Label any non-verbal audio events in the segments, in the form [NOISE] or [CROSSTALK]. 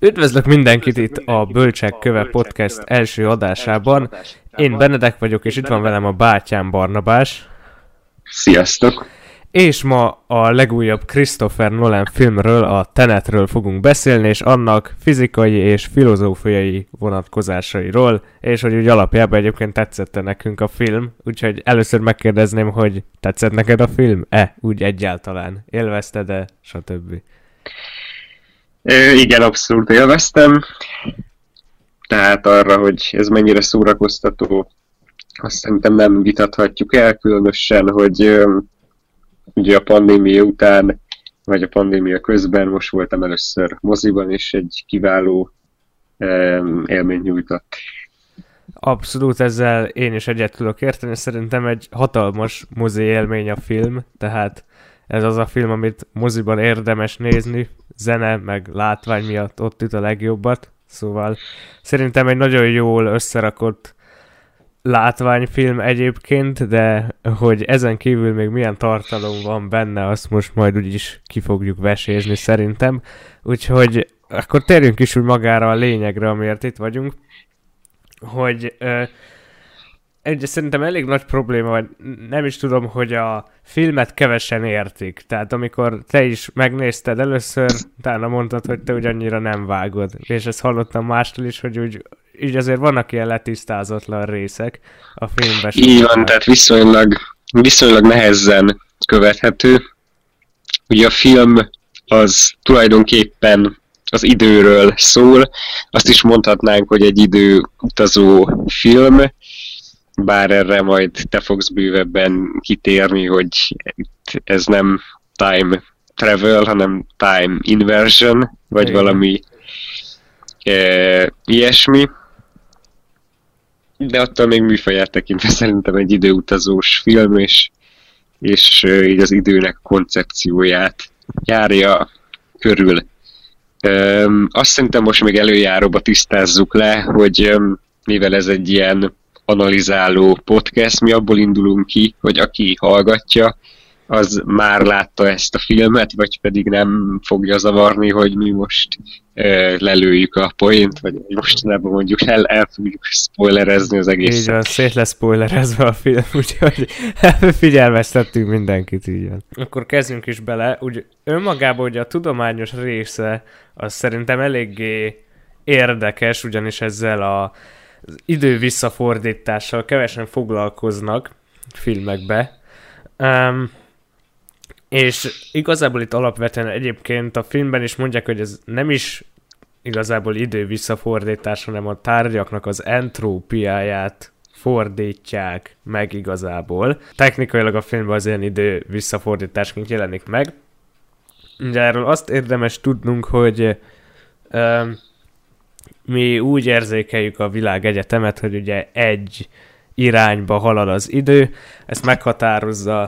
Üdvözlök mindenkit itt a Bölcsek Köve Podcast első adásában. Én Benedek vagyok, és itt van velem a bátyám Barnabás. Sziasztok! És ma a legújabb Christopher Nolan filmről, a Tenetről fogunk beszélni, és annak fizikai és filozófiai vonatkozásairól, és hogy úgy alapjában egyébként tetszette nekünk a film, úgyhogy először megkérdezném, hogy tetszett neked a film? E, úgy egyáltalán. Élvezted-e, stb. Igen, abszolút élveztem. Tehát arra, hogy ez mennyire szórakoztató, azt szerintem nem vitathatjuk el, különösen, hogy ugye a pandémia után, vagy a pandémia közben most voltam először moziban, és egy kiváló élmény nyújtott. Abszolút ezzel én is egyet tudok érteni, szerintem egy hatalmas mozi élmény a film, tehát ez az a film, amit moziban érdemes nézni, zene meg látvány miatt ott üt a legjobbat, szóval szerintem egy nagyon jól összerakott látványfilm egyébként, de hogy ezen kívül még milyen tartalom van benne, azt most majd úgyis ki fogjuk vesézni szerintem. Úgyhogy akkor térjünk is úgy magára a lényegre, amiért itt vagyunk, hogy egy, szerintem elég nagy probléma, vagy nem is tudom, hogy a filmet kevesen értik. Tehát amikor te is megnézted először, utána mondtad, hogy te úgy annyira nem vágod. És ezt hallottam mástól is, hogy úgy, így azért vannak ilyen letisztázatlan részek a filmben. Így van, tehát viszonylag, viszonylag nehezen követhető. Ugye a film az tulajdonképpen az időről szól. Azt is mondhatnánk, hogy egy időutazó film, bár erre majd te fogsz bővebben kitérni, hogy ez nem time travel, hanem time inversion, vagy Igen. valami e, ilyesmi. De attól még műfaját tekintve szerintem egy időutazós film, és, és így az időnek koncepcióját járja körül. E, azt szerintem most még előjáróba tisztázzuk le, hogy mivel ez egy ilyen analizáló podcast, mi abból indulunk ki, hogy aki hallgatja, az már látta ezt a filmet, vagy pedig nem fogja zavarni, hogy mi most e, lelőjük a poént, vagy nem mondjuk el, el fogjuk spoilerezni az egészet. Így van, szét lesz spoilerezve a film, [LAUGHS] úgyhogy [LAUGHS] figyelmeztettünk mindenkit, így van. Akkor kezdjünk is bele. Úgy önmagában ugye a tudományos része az szerintem eléggé érdekes, ugyanis ezzel a az idő visszafordítással kevesen foglalkoznak filmekbe. Um, és igazából itt alapvetően egyébként a filmben is mondják, hogy ez nem is igazából idő visszafordítás, hanem a tárgyaknak az entrópiáját fordítják meg igazából. Technikailag a filmben az ilyen idő visszafordításként jelenik meg. De erről azt érdemes tudnunk, hogy um, mi úgy érzékeljük a világegyetemet, hogy ugye egy irányba halad az idő, ezt meghatározza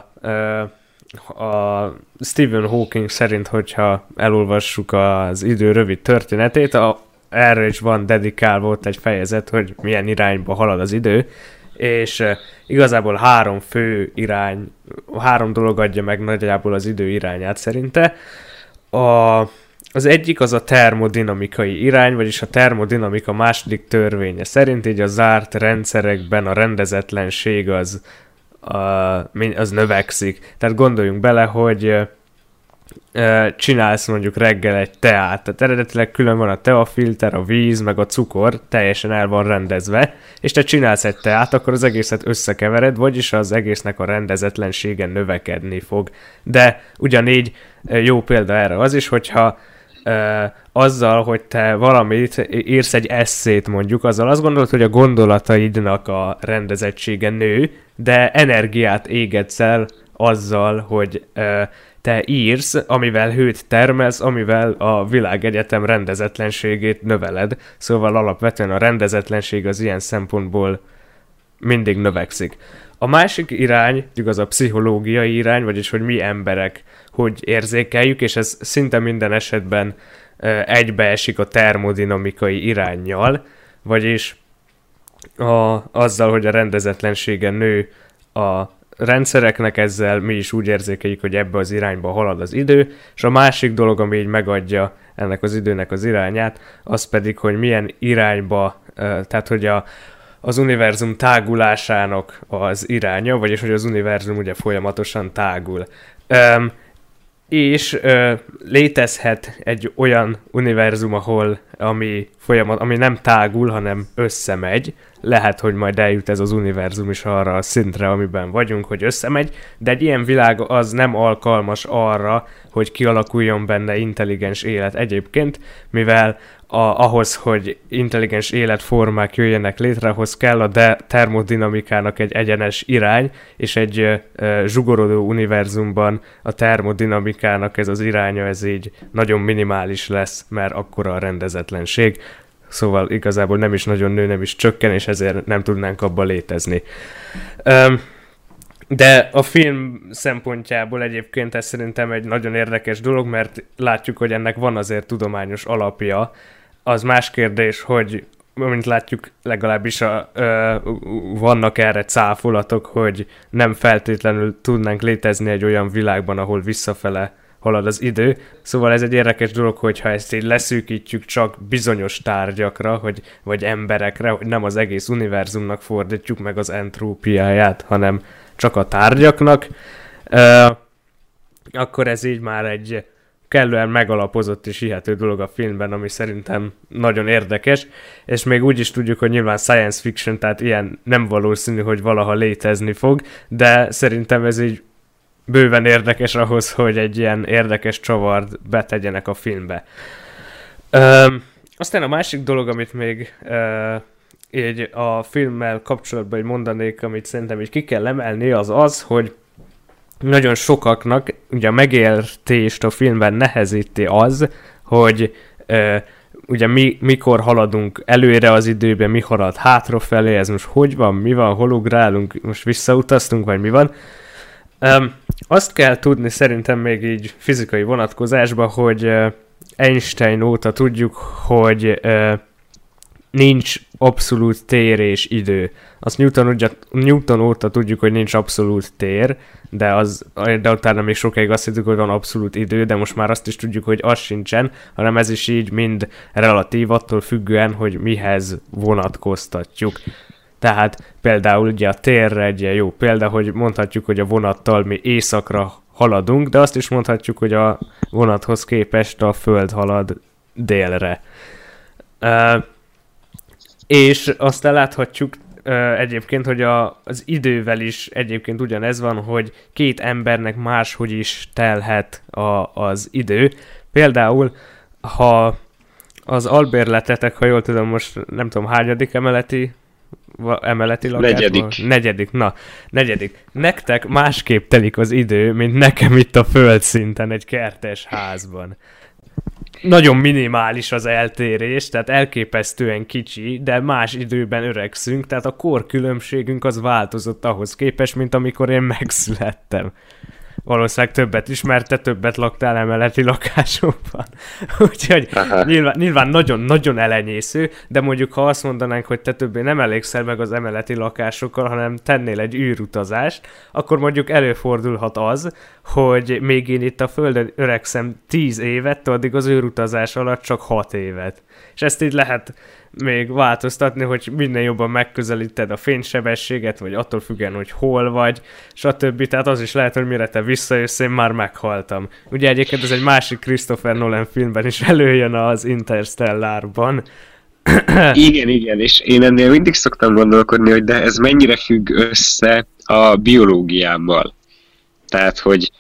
a Stephen Hawking szerint, hogyha elolvassuk az idő rövid történetét, a, erre is van dedikál volt egy fejezet, hogy milyen irányba halad az idő, és igazából három fő irány, három dolog adja meg nagyjából az idő irányát szerinte. A az egyik az a termodinamikai irány, vagyis a termodinamika második törvénye szerint így a zárt rendszerekben a rendezetlenség az, az növekszik. Tehát gondoljunk bele, hogy csinálsz mondjuk reggel egy teát, tehát eredetileg külön van a teafilter, a víz, meg a cukor, teljesen el van rendezve, és te csinálsz egy teát, akkor az egészet összekevered, vagyis az egésznek a rendezetlensége növekedni fog. De ugyanígy jó példa erre az is, hogyha azzal, hogy te valamit írsz egy eszét mondjuk, azzal azt gondolod, hogy a gondolataidnak a rendezettsége nő, de energiát égetsz el azzal, hogy te írsz, amivel hőt termelsz, amivel a világegyetem rendezetlenségét növeled. Szóval alapvetően a rendezetlenség az ilyen szempontból mindig növekszik. A másik irány, igaz a pszichológiai irány, vagyis hogy mi emberek hogy érzékeljük, és ez szinte minden esetben egybeesik a termodinamikai irányjal, vagyis a, azzal, hogy a rendezetlensége nő a rendszereknek, ezzel mi is úgy érzékeljük, hogy ebbe az irányba halad az idő, és a másik dolog, ami így megadja ennek az időnek az irányát, az pedig, hogy milyen irányba, tehát hogy a, az univerzum tágulásának az iránya, vagyis hogy az univerzum ugye folyamatosan tágul. Um, és ö, létezhet egy olyan univerzum, ahol ami folyamat, ami nem tágul, hanem összemegy. Lehet, hogy majd eljut ez az univerzum is arra a szintre, amiben vagyunk, hogy összemegy, de egy ilyen világ az nem alkalmas arra, hogy kialakuljon benne intelligens élet egyébként, mivel a, ahhoz, hogy intelligens életformák jöjjenek létre, ahhoz kell a de termodinamikának egy egyenes irány, és egy e, zsugorodó univerzumban a termodinamikának ez az iránya, ez így nagyon minimális lesz, mert akkora a rendezetlenség. Szóval igazából nem is nagyon nő, nem is csökken, és ezért nem tudnánk abba létezni. Um, de a film szempontjából egyébként ez szerintem egy nagyon érdekes dolog, mert látjuk, hogy ennek van azért tudományos alapja. Az más kérdés, hogy mint látjuk, legalábbis a, ö, vannak erre cáfolatok, hogy nem feltétlenül tudnánk létezni egy olyan világban, ahol visszafele halad az idő. Szóval ez egy érdekes dolog, hogyha ezt így leszűkítjük csak bizonyos tárgyakra, hogy, vagy emberekre, hogy nem az egész univerzumnak fordítjuk meg az entrópiáját, hanem csak a tárgyaknak, akkor ez így már egy kellően megalapozott és hihető dolog a filmben, ami szerintem nagyon érdekes, és még úgy is tudjuk, hogy nyilván science fiction, tehát ilyen nem valószínű, hogy valaha létezni fog, de szerintem ez így bőven érdekes ahhoz, hogy egy ilyen érdekes csavart betegyenek a filmbe. Ö, aztán a másik dolog, amit még ö, így a filmmel kapcsolatban mondanék, amit szerintem így ki kell emelni, az az, hogy nagyon sokaknak ugye a megértést a filmben nehezíti az, hogy ö, ugye mi, mikor haladunk előre az időben, mi halad hátrafelé, ez most hogy van, mi van, hol ugrálunk, most visszautaztunk, vagy mi van. Um, azt kell tudni szerintem még így fizikai vonatkozásban, hogy uh, Einstein óta tudjuk, hogy uh, nincs abszolút tér és idő. Azt Newton, ugye, Newton óta tudjuk, hogy nincs abszolút tér, de, az, de utána még sokáig azt hittük, hogy van abszolút idő, de most már azt is tudjuk, hogy az sincsen, hanem ez is így mind relatív, attól függően, hogy mihez vonatkoztatjuk. Tehát például ugye a térre egy ilyen jó példa, hogy mondhatjuk, hogy a vonattal mi éjszakra haladunk, de azt is mondhatjuk, hogy a vonathoz képest a föld halad délre. Uh, és aztán láthatjuk egyébként, hogy a, az idővel is egyébként ugyanez van, hogy két embernek máshogy is telhet a, az idő. Például, ha az albérletetek, ha jól tudom, most nem tudom, hányadik emeleti emeleti lakás? Negyedik. Negyedik, na, negyedik. Nektek másképp telik az idő, mint nekem itt a földszinten egy kertes házban. Nagyon minimális az eltérés, tehát elképesztően kicsi, de más időben öregszünk, tehát a korkülönbségünk az változott ahhoz képest, mint amikor én megszülettem valószínűleg többet is, mert te többet laktál emeleti lakásokban. [LAUGHS] Úgyhogy nyilván, nyilván nagyon-nagyon elenyésző, de mondjuk ha azt mondanánk, hogy te többé nem elégszel meg az emeleti lakásokkal, hanem tennél egy űrutazást, akkor mondjuk előfordulhat az, hogy még én itt a Földön öregszem 10 évet, addig az űrutazás alatt csak 6 évet. És ezt így lehet még változtatni, hogy minél jobban megközelíted a fénysebességet, vagy attól függően, hogy hol vagy, stb. Tehát az is lehet, hogy mire te visszajössz, én már meghaltam. Ugye egyébként ez egy másik Christopher Nolan filmben is előjön az Interstellárban. [COUGHS] igen, igen, és én ennél mindig szoktam gondolkodni, hogy de ez mennyire függ össze a biológiámmal. Tehát, hogy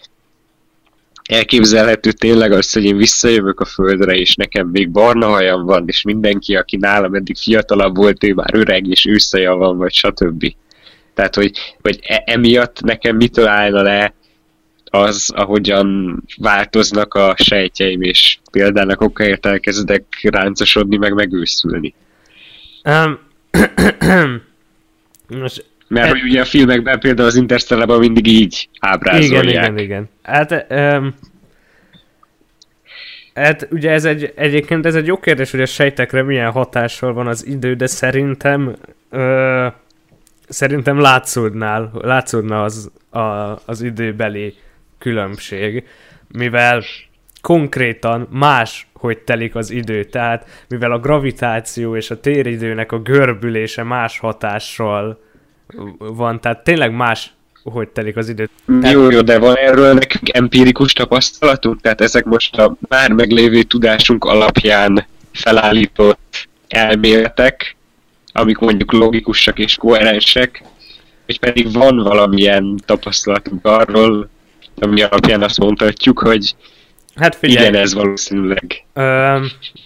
elképzelhető tényleg az, hogy én visszajövök a földre, és nekem még barna hajam van, és mindenki, aki nálam eddig fiatalabb volt, ő már öreg, és őszaja van, vagy stb. Tehát, hogy, hogy e- emiatt nekem mitől állna le az, ahogyan változnak a sejtjeim, és példának okáért elkezdek ráncosodni, meg megőszülni. Um, [CLEARS THROAT] Most mert hogy ugye a filmekben például az Interstellarban mindig így ábrázolják. Igen, igen, igen. Hát, um, hát ugye ez egy, egyébként ez egy jó kérdés, hogy a sejtekre milyen hatással van az idő, de szerintem uh, szerintem látszódnál, látszódna az, a, az időbeli különbség, mivel konkrétan más, hogy telik az idő, tehát mivel a gravitáció és a téridőnek a görbülése más hatással van, tehát tényleg más hogy telik az idő. Jó, jó, de van erről nekünk empirikus tapasztalatunk? Tehát ezek most a már meglévő tudásunk alapján felállított elméletek, amik mondjuk logikusak és koherensek, vagy pedig van valamilyen tapasztalatunk arról, ami alapján azt mondhatjuk, hogy Hát figyelj. Igen, ez valószínűleg. Ö,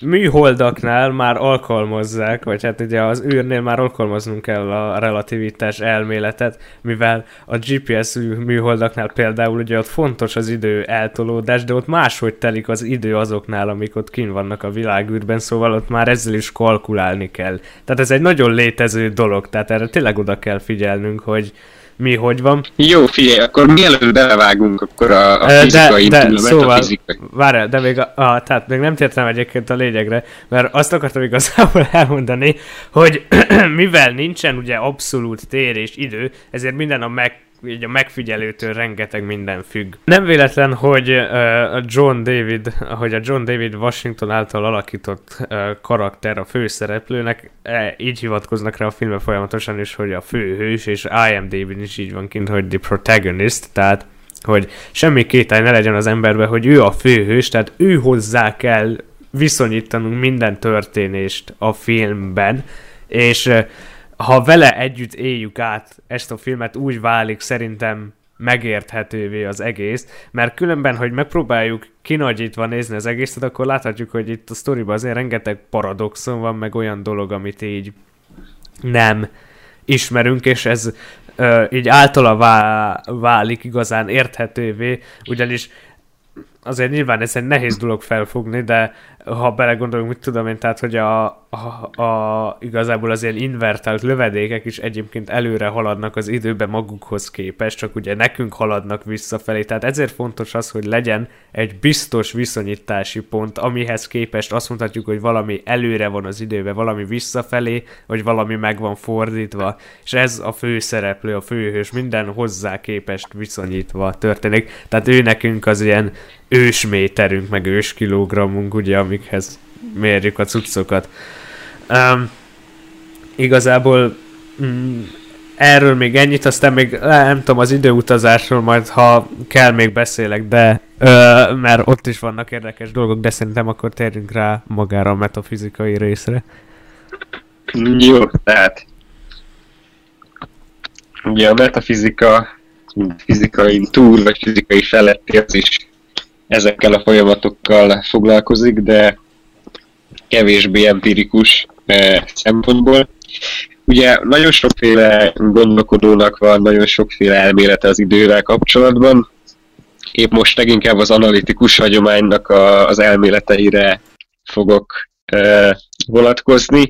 műholdaknál már alkalmazzák, vagy hát ugye az űrnél már alkalmaznunk kell a relativitás elméletet, mivel a GPS műholdaknál például ugye ott fontos az idő eltolódás, de ott máshogy telik az idő azoknál, amik ott kin vannak a világűrben, szóval ott már ezzel is kalkulálni kell. Tehát ez egy nagyon létező dolog, tehát erre tényleg oda kell figyelnünk, hogy mi hogy van. Jó, figyelj, akkor mielőtt belevágunk, akkor a, a fizikai de, de, szóval, a fizikai. Várj, de még, a, a, tehát még nem tértem egyébként a lényegre, mert azt akartam igazából [LAUGHS] elmondani, hogy [CLEARS THROAT] mivel nincsen ugye abszolút tér és idő, ezért minden a meg így a megfigyelőtől rengeteg minden függ. Nem véletlen, hogy a John David, hogy a John David Washington által alakított karakter a főszereplőnek, e, így hivatkoznak rá a filmbe folyamatosan is, hogy a főhős, és IMDb-n is így van kint, hogy the protagonist, tehát hogy semmi kételj ne legyen az emberben, hogy ő a főhős, tehát ő hozzá kell viszonyítanunk minden történést a filmben, és ha vele együtt éljük át ezt a filmet, úgy válik szerintem megérthetővé az egész, mert különben, hogy megpróbáljuk kinagyítva nézni az egészet, akkor láthatjuk, hogy itt a sztoriban azért rengeteg paradoxon van, meg olyan dolog, amit így nem ismerünk, és ez ö, így általa vá- válik igazán érthetővé, ugyanis azért nyilván ez egy nehéz dolog felfogni, de ha belegondolunk, mit tudom én, tehát hogy a, a, a igazából az ilyen invertált lövedékek is egyébként előre haladnak az időbe magukhoz képest, csak ugye nekünk haladnak visszafelé, tehát ezért fontos az, hogy legyen egy biztos viszonyítási pont, amihez képest azt mondhatjuk, hogy valami előre van az időbe, valami visszafelé, vagy valami meg van fordítva, és ez a főszereplő, a főhős minden hozzá képest viszonyítva történik, tehát ő nekünk az ilyen ősméterünk, meg őskilogrammunk, ugye, amikhez mérjük a cuccokat. Um, igazából mm, erről még ennyit, aztán még nem tudom, az időutazásról majd, ha kell, még beszélek, de ö, mert ott is vannak érdekes dolgok, de szerintem akkor térjünk rá magára a metafizikai részre. Jó, tehát ugye a metafizika fizikai túl, vagy fizikai feletti is ezekkel a folyamatokkal foglalkozik, de kevésbé empirikus eh, szempontból. Ugye nagyon sokféle gondolkodónak van, nagyon sokféle elmélete az idővel kapcsolatban. Épp most leginkább az analitikus hagyománynak a, az elméleteire fogok e, vonatkozni,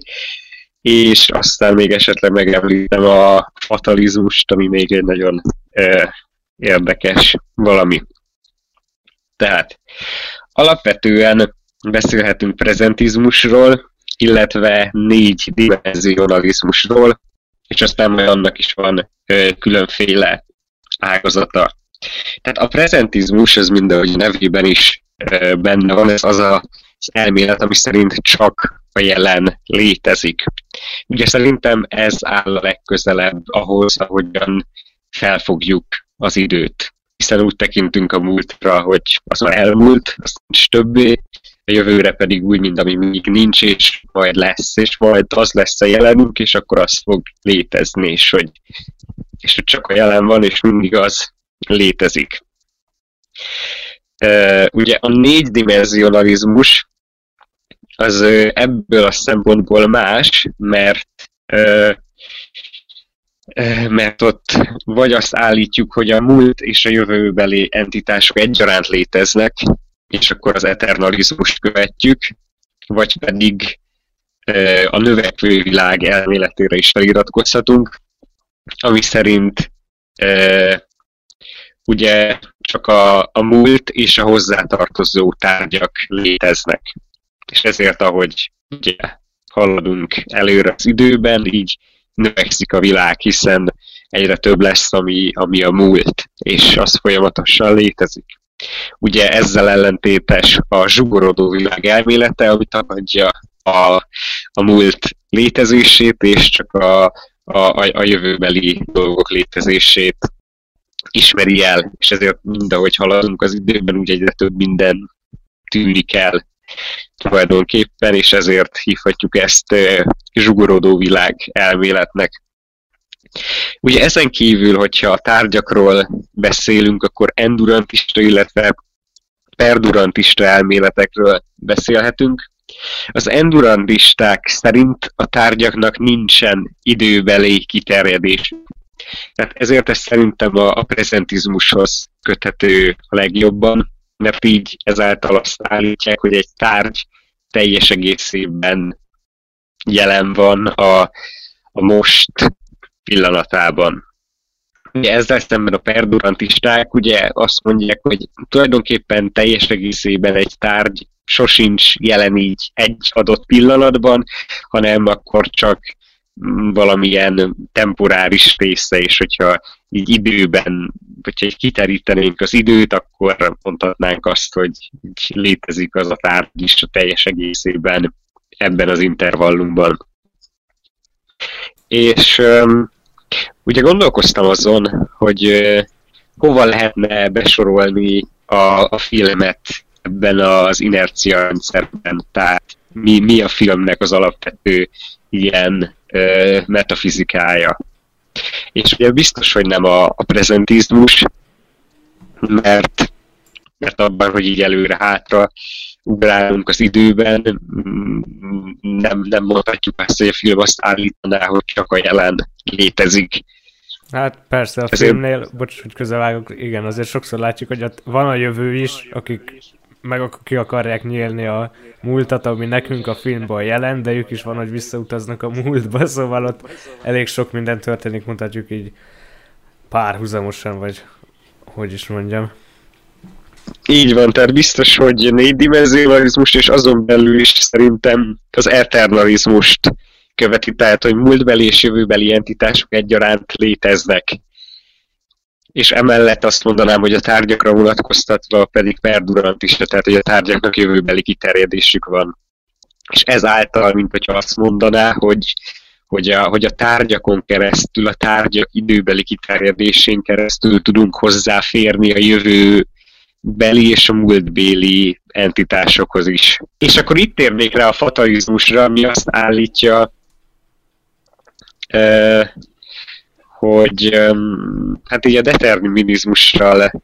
és aztán még esetleg megemlítem a fatalizmust, ami még egy nagyon e, érdekes valami. Tehát alapvetően beszélhetünk prezentizmusról, illetve négy dimenzionalizmusról, és aztán majd annak is van ö, különféle ágazata. Tehát a prezentizmus, az mindahogy nevében is ö, benne van, ez az a, az elmélet, ami szerint csak a jelen létezik. Ugye szerintem ez áll a legközelebb ahhoz, ahogyan felfogjuk az időt hiszen úgy tekintünk a múltra, hogy az már elmúlt, az nincs többé, a jövőre pedig úgy, mint ami még nincs, és majd lesz, és majd az lesz a jelenünk, és akkor az fog létezni, és hogy, és hogy csak a jelen van, és mindig az létezik. Ugye a négy-dimenzionalizmus az ebből a szempontból más, mert mert ott vagy azt állítjuk, hogy a múlt és a jövőbeli entitások egyaránt léteznek, és akkor az eternalizmust követjük, vagy pedig a növekvő világ elméletére is feliratkozhatunk, ami szerint ugye csak a, a múlt és a hozzátartozó tárgyak léteznek. És ezért, ahogy ugye haladunk előre az időben, így növekszik a világ, hiszen egyre több lesz, ami, ami a múlt, és az folyamatosan létezik. Ugye ezzel ellentétes a zsugorodó világ elmélete, ami tagadja a, a múlt létezését, és csak a, a, a jövőbeli dolgok létezését ismeri el, és ezért mindahogy haladunk az időben, úgy egyre több minden tűnik el tulajdonképpen, és ezért hívhatjuk ezt zsugorodó világ elméletnek. Ugye ezen kívül, hogyha a tárgyakról beszélünk, akkor endurantista, illetve perdurantista elméletekről beszélhetünk. Az endurantisták szerint a tárgyaknak nincsen időbeli kiterjedés. Tehát ezért ez szerintem a, a prezentizmushoz köthető a legjobban, mert így ezáltal azt állítják, hogy egy tárgy teljes egészében jelen van a, a most pillanatában. Ugye ezzel szemben a perdurantisták ugye azt mondják, hogy tulajdonképpen teljes egészében egy tárgy sosincs jelen így egy adott pillanatban, hanem akkor csak valamilyen temporáris része, és hogyha így időben, hogyha egy kiterítenénk az időt, akkor mondhatnánk azt, hogy létezik az a tárgy is a teljes egészében ebben az intervallumban. És um, ugye gondolkoztam azon, hogy uh, hova lehetne besorolni a, a filmet ebben az inercia rendszerben, tehát mi, mi a filmnek az alapvető ilyen metafizikája. És ugye biztos, hogy nem a, a prezentizmus, mert, mert abban, hogy így előre-hátra ugrálunk az időben, nem, nem mondhatjuk azt, hogy a film azt állítaná, hogy csak a jelen létezik. Hát persze, a Ezért... filmnél, bocs, hogy közelvágok, igen, azért sokszor látjuk, hogy ott van a jövő is, akik meg ki akarják nyílni a múltat, ami nekünk a filmben jelen, de ők is van, hogy visszautaznak a múltba, [LAUGHS] szóval ott elég sok minden történik, mutatjuk így párhuzamosan, vagy hogy is mondjam. Így van, tehát biztos, hogy négydimenzionalizmus, és azon belül is szerintem az eternalizmust követi, tehát hogy múltbeli és jövőbeli entitások egyaránt léteznek és emellett azt mondanám, hogy a tárgyakra vonatkoztatva pedig perdurant is, tehát hogy a tárgyaknak jövőbeli kiterjedésük van. És ezáltal, mint hogyha azt mondaná, hogy, hogy, a, hogy a tárgyakon keresztül, a tárgyak időbeli kiterjedésén keresztül tudunk hozzáférni a jövő beli és a múltbéli entitásokhoz is. És akkor itt térnék rá a fatalizmusra, ami azt állítja, hogy hát így a determinizmussal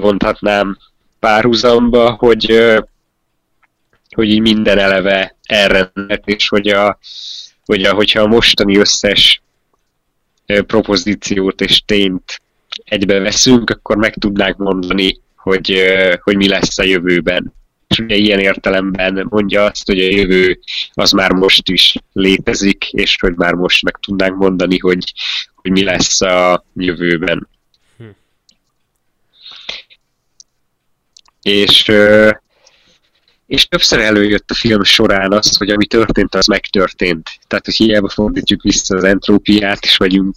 vonhatnám párhuzamba, hogy, hogy így minden eleve elrendelt, és hogy, a, hogy a, hogyha a mostani összes propozíciót és tényt egybe veszünk, akkor meg tudnánk mondani, hogy, hogy mi lesz a jövőben. És ugye ilyen értelemben mondja azt, hogy a jövő az már most is létezik, és hogy már most meg tudnánk mondani, hogy, hogy mi lesz a jövőben. Hm. És, és többször előjött a film során az, hogy ami történt, az megtörtént. Tehát, hogy hiába fordítjuk vissza az entrópiát, és vagyunk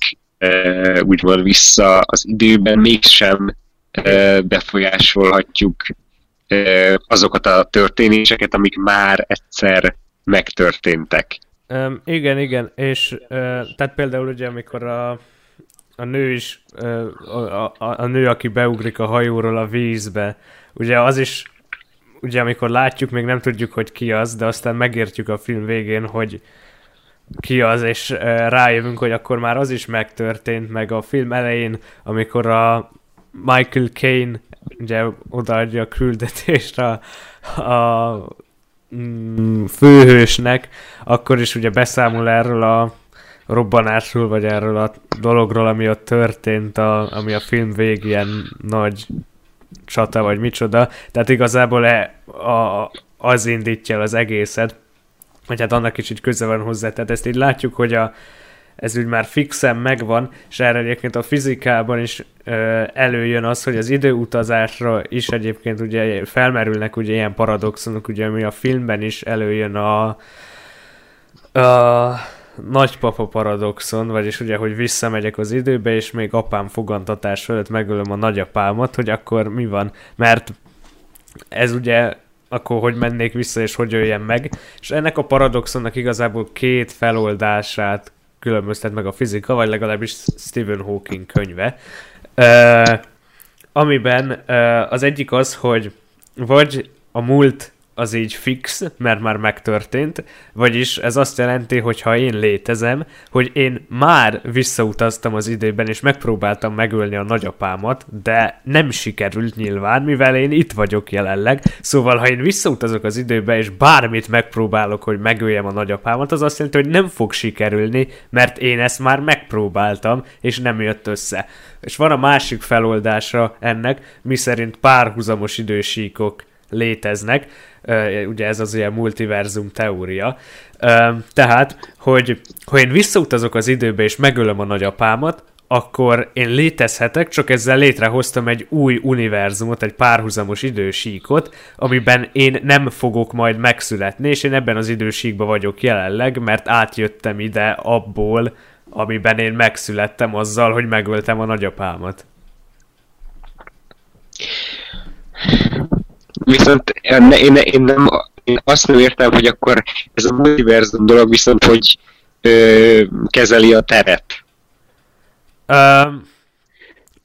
úgymond vissza az időben, mégsem befolyásolhatjuk azokat a történéseket, amik már egyszer megtörténtek. Um, igen, igen, és uh, tehát például ugye, amikor a, a nő is, uh, a, a, a nő, aki beugrik a hajóról a vízbe, ugye az is, ugye amikor látjuk, még nem tudjuk, hogy ki az, de aztán megértjük a film végén, hogy ki az, és uh, rájövünk, hogy akkor már az is megtörtént, meg a film elején, amikor a Michael Caine ugye odaadja a küldetést a, a mm, főhősnek, akkor is ugye beszámol erről a robbanásról, vagy erről a dologról, ami ott történt, a, ami a film végén nagy csata, vagy micsoda. Tehát igazából e, a, az indítja az egészet, vagy hát annak is így köze van hozzá. Tehát ezt így látjuk, hogy a, ez úgy már fixen megvan, és erre egyébként a fizikában is ö, előjön az, hogy az időutazásra is egyébként ugye felmerülnek ugye ilyen paradoxonok, ugye ami a filmben is előjön a, a nagypapa paradoxon, vagyis ugye, hogy visszamegyek az időbe, és még apám fogantatás fölött megölöm a nagyapámat, hogy akkor mi van, mert ez ugye akkor hogy mennék vissza, és hogy jöjjem meg. És ennek a paradoxonnak igazából két feloldását különböztet meg a fizika, vagy legalábbis Stephen Hawking könyve. Amiben az egyik az, hogy vagy a múlt az így fix, mert már megtörtént, vagyis ez azt jelenti, hogy ha én létezem, hogy én már visszautaztam az időben, és megpróbáltam megölni a nagyapámat, de nem sikerült nyilván, mivel én itt vagyok jelenleg, szóval ha én visszautazok az időbe, és bármit megpróbálok, hogy megöljem a nagyapámat, az azt jelenti, hogy nem fog sikerülni, mert én ezt már megpróbáltam, és nem jött össze. És van a másik feloldása ennek, miszerint párhuzamos idősíkok léteznek, ugye ez az ilyen multiverzum teória. Tehát, hogy ha én visszautazok az időbe és megölöm a nagyapámat, akkor én létezhetek, csak ezzel létrehoztam egy új univerzumot, egy párhuzamos idősíkot, amiben én nem fogok majd megszületni, és én ebben az idősíkban vagyok jelenleg, mert átjöttem ide abból, amiben én megszülettem azzal, hogy megöltem a nagyapámat. Viszont én, én, én, nem, én azt nem értem, hogy akkor ez a multiverzum dolog viszont hogy ö, kezeli a teret. Um,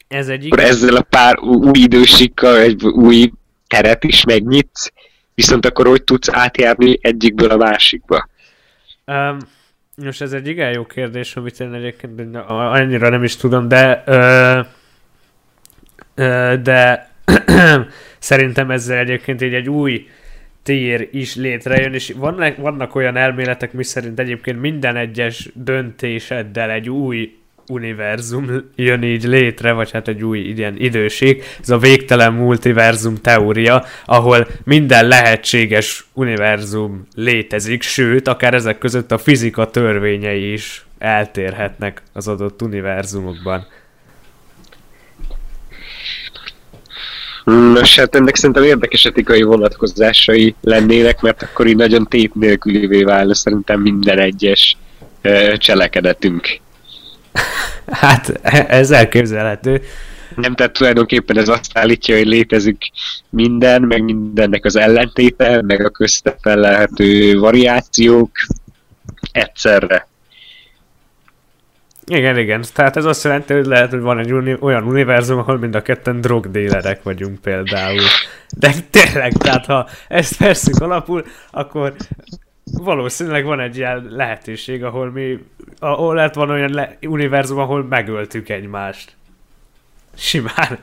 ez egy akkor ezzel a pár új idősikkal egy új teret is megnyitsz, viszont akkor hogy tudsz átjárni egyikből a másikba? Um, most ez egy igen jó kérdés, amit én egyébként annyira nem is tudom, de ö, ö, de [CLEARS THROAT] Szerintem ezzel egyébként így egy új tér is létrejön, és vannak, vannak olyan elméletek, mi szerint egyébként minden egyes döntéseddel egy új univerzum jön így létre, vagy hát egy új ilyen időség, ez a végtelen multiverzum teória, ahol minden lehetséges univerzum létezik, sőt, akár ezek között a fizika törvényei is eltérhetnek az adott univerzumokban. Nos, hát ennek szerintem érdekes etikai vonatkozásai lennének, mert akkor így nagyon tép nélkülivé válna szerintem minden egyes cselekedetünk. [LAUGHS] Hát ez elképzelhető. Nem, tehát tulajdonképpen ez azt állítja, hogy létezik minden, meg mindennek az ellentéte, meg a közte felelhető variációk egyszerre. Igen, igen. Tehát ez azt jelenti, hogy lehet, hogy van egy uni- olyan univerzum, ahol mind a ketten drogdélerek vagyunk például. De tényleg, tehát ha ezt veszünk alapul, akkor valószínűleg van egy ilyen lehetőség, ahol mi, ahol lehet van olyan le- univerzum, ahol megöltük egymást. Simán.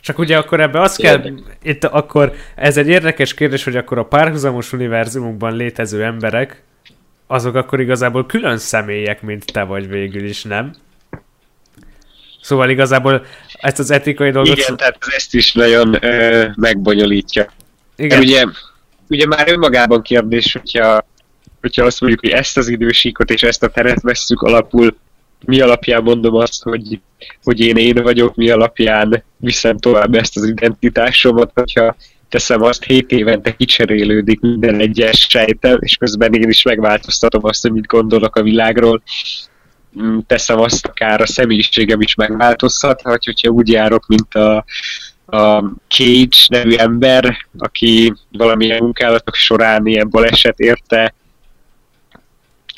Csak ugye akkor ebbe azt kell, itt akkor ez egy érdekes kérdés, hogy akkor a párhuzamos univerzumokban létező emberek, azok akkor igazából külön személyek, mint te vagy végül is, nem? Szóval igazából ezt az etikai dolgot... Igen, tehát ez ezt is nagyon ö, megbonyolítja. Igen. Ugye, ugye már önmagában kérdés, hogyha, hogyha azt mondjuk, hogy ezt az idősíkot és ezt a teret vesszük alapul, mi alapján mondom azt, hogy, hogy én én vagyok, mi alapján viszem tovább ezt az identitásomat, hogyha teszem azt, 7 évente kicserélődik minden egyes sejtem, és közben én is megváltoztatom azt, hogy mit gondolok a világról. Mm, teszem azt, akár a személyiségem is megváltozhat, vagy hogyha úgy járok, mint a, a Cage nevű ember, aki valamilyen munkálatok során ilyen baleset érte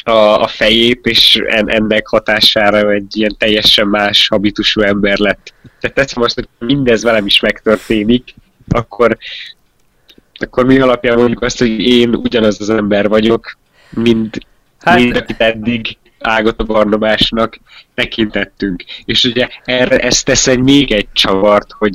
a, a fejét, és en, ennek hatására egy ilyen teljesen más habitusú ember lett. Tehát teszem azt, hogy mindez velem is megtörténik, akkor, akkor mi alapján mondjuk azt, hogy én ugyanaz az ember vagyok, mint hát... mind, akit eddig Ágot a Barnabásnak tekintettünk. És ugye erre ezt tesz egy még egy csavart, hogy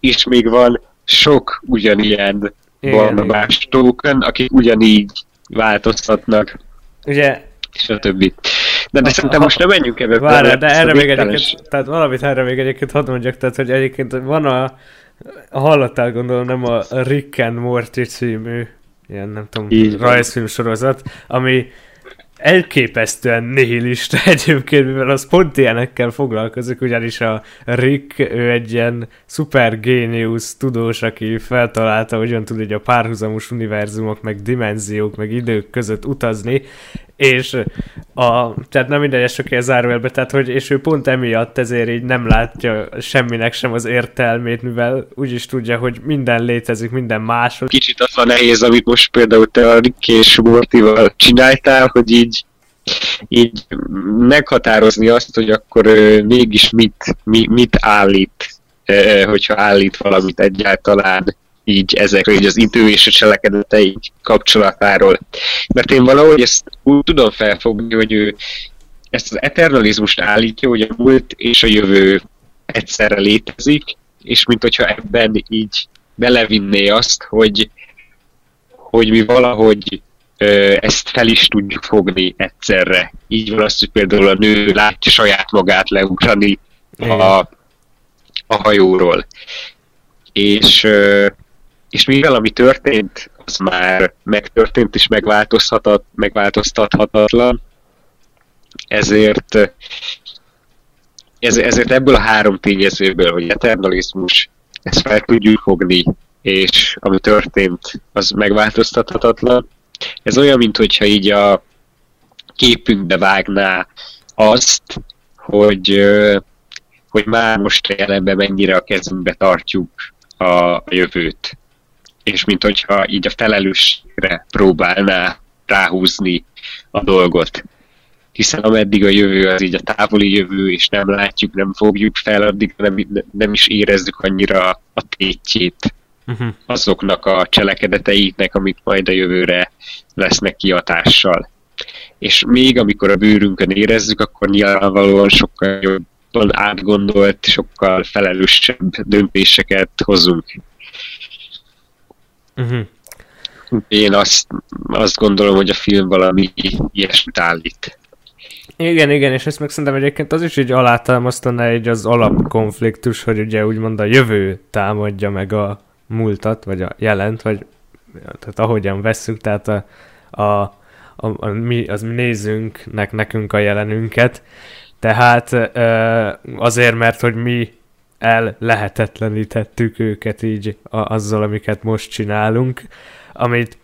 és még van sok ugyanilyen Igen. Barnabás token, akik ugyanígy változtatnak. Ugye és a többi. De, de szerintem most nem menjünk ebbe. Várj, de erre még egyébként, tehát valamit erre még egyébként hadd mondjak, tehát hogy egyébként van a Hallottál gondolom nem a Rick and Morty című ilyen nem tudom, Így rajzfilm sorozat, ami elképesztően nihilista [LAUGHS] egyébként, mivel az pont ilyenekkel foglalkozik, ugyanis a Rick, ő egy ilyen szuper géniusz tudós, aki feltalálta, hogyan tud egy a párhuzamos univerzumok, meg dimenziók, meg idők között utazni, és a, tehát nem mindegy, sok zárójelbe, tehát hogy, és ő pont emiatt ezért így nem látja semminek sem az értelmét, mivel úgy is tudja, hogy minden létezik, minden máshol. Kicsit az a nehéz, amit most például te a Rick és Mortival csináltál, hogy így így meghatározni azt, hogy akkor uh, mégis mit, mi, mit állít, hogyha állít valamit egyáltalán így ezekről, így az idő és a cselekedetei kapcsolatáról. Mert én valahogy ezt úgy tudom felfogni, hogy ő ezt az eternalizmust állítja, hogy a múlt és a jövő egyszerre létezik, és mint hogyha ebben így belevinné azt, hogy, hogy mi valahogy ö, ezt fel is tudjuk fogni egyszerre. Így van az, hogy például a nő látja saját magát leugrani a, a hajóról. És ö, és mivel ami történt, az már megtörtént és megváltoztathatatlan, ezért, ez, ezért ebből a három tényezőből, hogy eternalizmus, ezt fel tudjuk fogni, és ami történt, az megváltoztathatatlan. Ez olyan, mint hogyha így a képünkbe vágná azt, hogy, hogy már most jelenben mennyire a kezünkbe tartjuk a jövőt és mint hogyha így a felelősségre próbálná ráhúzni a dolgot. Hiszen ameddig a jövő az így a távoli jövő, és nem látjuk, nem fogjuk fel, addig nem, nem is érezzük annyira a tétjét uh-huh. azoknak a cselekedeteinek, amik majd a jövőre lesznek kiatással. És még amikor a bőrünkön érezzük, akkor nyilvánvalóan sokkal jobban átgondolt, sokkal felelősebb döntéseket hozunk. Uh-huh. Én azt, azt gondolom, hogy a film valami ilyesmit állít. Igen, igen, és ezt meg szerintem egyébként az is így alátámasztaná egy az alapkonfliktus, hogy ugye úgymond a jövő támadja meg a múltat, vagy a jelent, vagy tehát ahogyan vesszük, tehát a, a, a, a, mi, az mi nézőnknek, nekünk a jelenünket, tehát azért, mert hogy mi el lehetetlenítettük őket így a, azzal, amiket most csinálunk, amit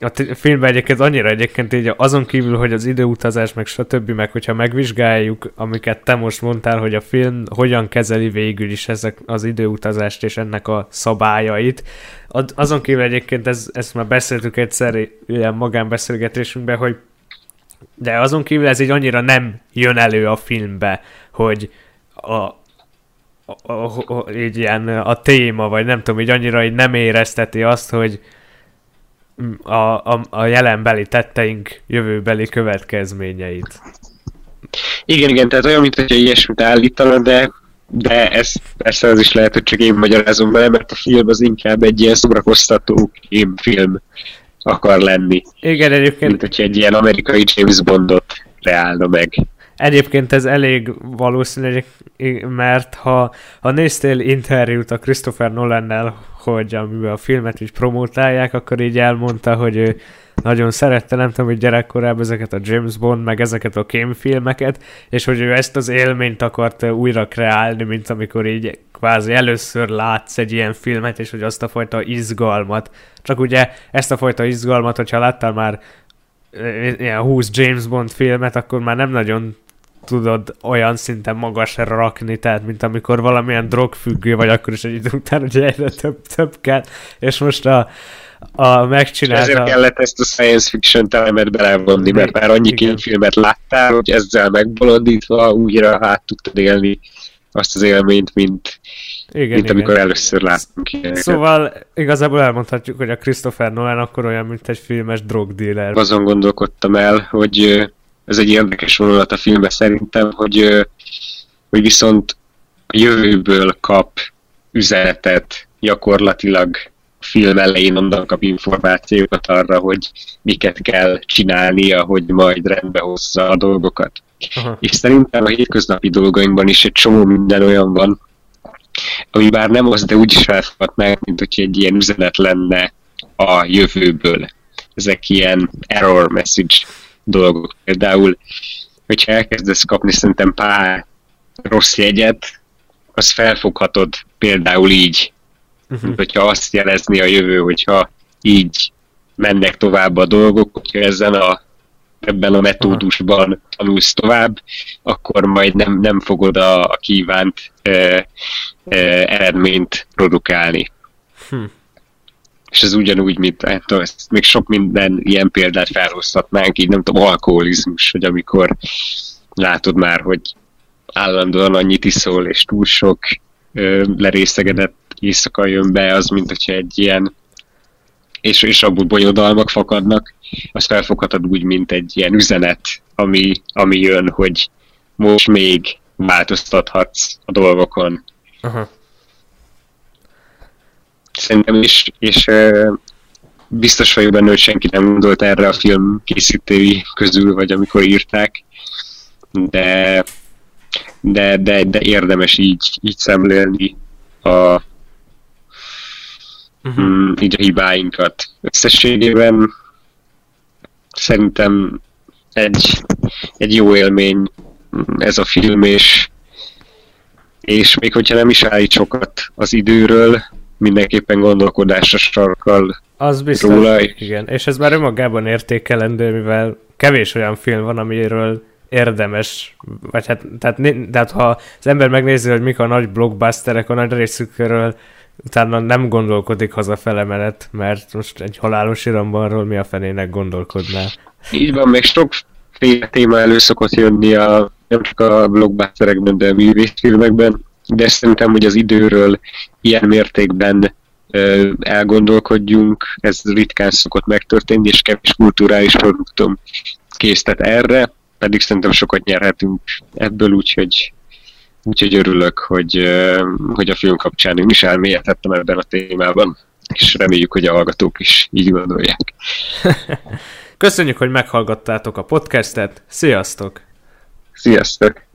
a filmben egyébként annyira egyébként így azon kívül, hogy az időutazás, meg stb., meg hogyha megvizsgáljuk, amiket te most mondtál, hogy a film hogyan kezeli végül is ezek az időutazást és ennek a szabályait, azon kívül egyébként ez, ezt már beszéltük egyszer ilyen magánbeszélgetésünkben, hogy de azon kívül ez így annyira nem jön elő a filmbe, hogy a, a, a, a, így ilyen a téma, vagy nem tudom, így annyira így nem érezteti azt, hogy a, a, a jelenbeli tetteink jövőbeli következményeit. Igen, igen, tehát olyan, mintha ilyesmit állítana, de, de ez persze az is lehet, hogy csak én magyarázom bele, mert a film az inkább egy ilyen szórakoztató film akar lenni. Igen, egyébként. Mint hogyha egy ilyen amerikai James Bondot reálna meg. Egyébként ez elég valószínű, mert ha, ha néztél interjút a Christopher Nolan-nel, hogy amiben a filmet is promotálják, akkor így elmondta, hogy ő nagyon szerette, nem tudom, hogy gyerekkorában ezeket a James Bond, meg ezeket a kémfilmeket, és hogy ő ezt az élményt akart újra kreálni, mint amikor így kvázi először látsz egy ilyen filmet, és hogy azt a fajta izgalmat. Csak ugye ezt a fajta izgalmat, hogyha láttál már ilyen 20 James Bond filmet, akkor már nem nagyon tudod olyan szinten magasra rakni, tehát mint amikor valamilyen drogfüggő vagy, akkor is egy idő után hogy egyre több, több kell, és most a, a megcsinálta... Ezért kellett ezt a science fiction elemet belevonni, mert már annyi filmet láttál, hogy ezzel megbolondítva újra át tudtad élni azt az élményt, mint, igen, mint igen. amikor először láttunk ilyeneket. Szóval igazából elmondhatjuk, hogy a Christopher Nolan akkor olyan, mint egy filmes drogdealer. Azon gondolkodtam el, hogy ez egy érdekes vonulat a filmben szerintem, hogy, hogy viszont a jövőből kap üzenetet gyakorlatilag a film elején onnan kap információkat arra, hogy miket kell csinálnia, hogy majd rendbe hozza a dolgokat. Aha. És szerintem a hétköznapi dolgainkban is egy csomó minden olyan van, ami bár nem az, de úgy is felfogadnánk, mint hogy egy ilyen üzenet lenne a jövőből. Ezek ilyen error message dolgok. Például, hogyha elkezdesz kapni szerintem pár rossz jegyet, az felfoghatod például így, uh-huh. hogyha azt jelezni a jövő, hogyha így mennek tovább a dolgok, hogyha ezen a ebben a metódusban tanulsz tovább, akkor majd nem, nem fogod a, a kívánt e, e, eredményt produkálni. Hm. És ez ugyanúgy, mint hát, még sok minden ilyen példát felhozhatnánk, így nem tudom, alkoholizmus, hogy amikor látod már, hogy állandóan annyit iszol, és túl sok ö, lerészegedett éjszaka jön be, az mint hogyha egy ilyen és, és abból bonyodalmak fakadnak, azt felfoghatod úgy, mint egy ilyen üzenet, ami, ami jön, hogy most még változtathatsz a dolgokon. Aha. Szerintem is, és biztos vagyok benne, hogy senki nem gondolt erre a film készítői közül, vagy amikor írták, de, de, de, de érdemes így, így szemlélni a, uh-huh. mm, így a hibáinkat. Összességében szerintem egy, egy jó élmény ez a film, és, és még hogyha nem is állít sokat az időről, mindenképpen gondolkodásra sarkal az biztos, róla. igen. És ez már önmagában értékelendő, mivel kevés olyan film van, amiről érdemes, vagy hát, tehát, tehát ha az ember megnézi, hogy mik a nagy blockbusterek, a nagy részükről utána nem gondolkodik hazafele menet, mert most egy halálos irambanról mi a fenének gondolkodná. Így van, még sokféle téma elő szokott jönni a, nem csak a blockbusterekben, de a művészfilmekben, de szerintem, hogy az időről ilyen mértékben elgondolkodjunk, ez ritkán szokott megtörténni, és kevés kulturális produktum késztet erre, pedig szerintem sokat nyerhetünk ebből, úgyhogy Úgyhogy örülök, hogy, hogy a film kapcsán én is elmélyedhettem ebben a témában, és reméljük, hogy a hallgatók is így gondolják. [LAUGHS] Köszönjük, hogy meghallgattátok a podcastet, sziasztok! Sziasztok!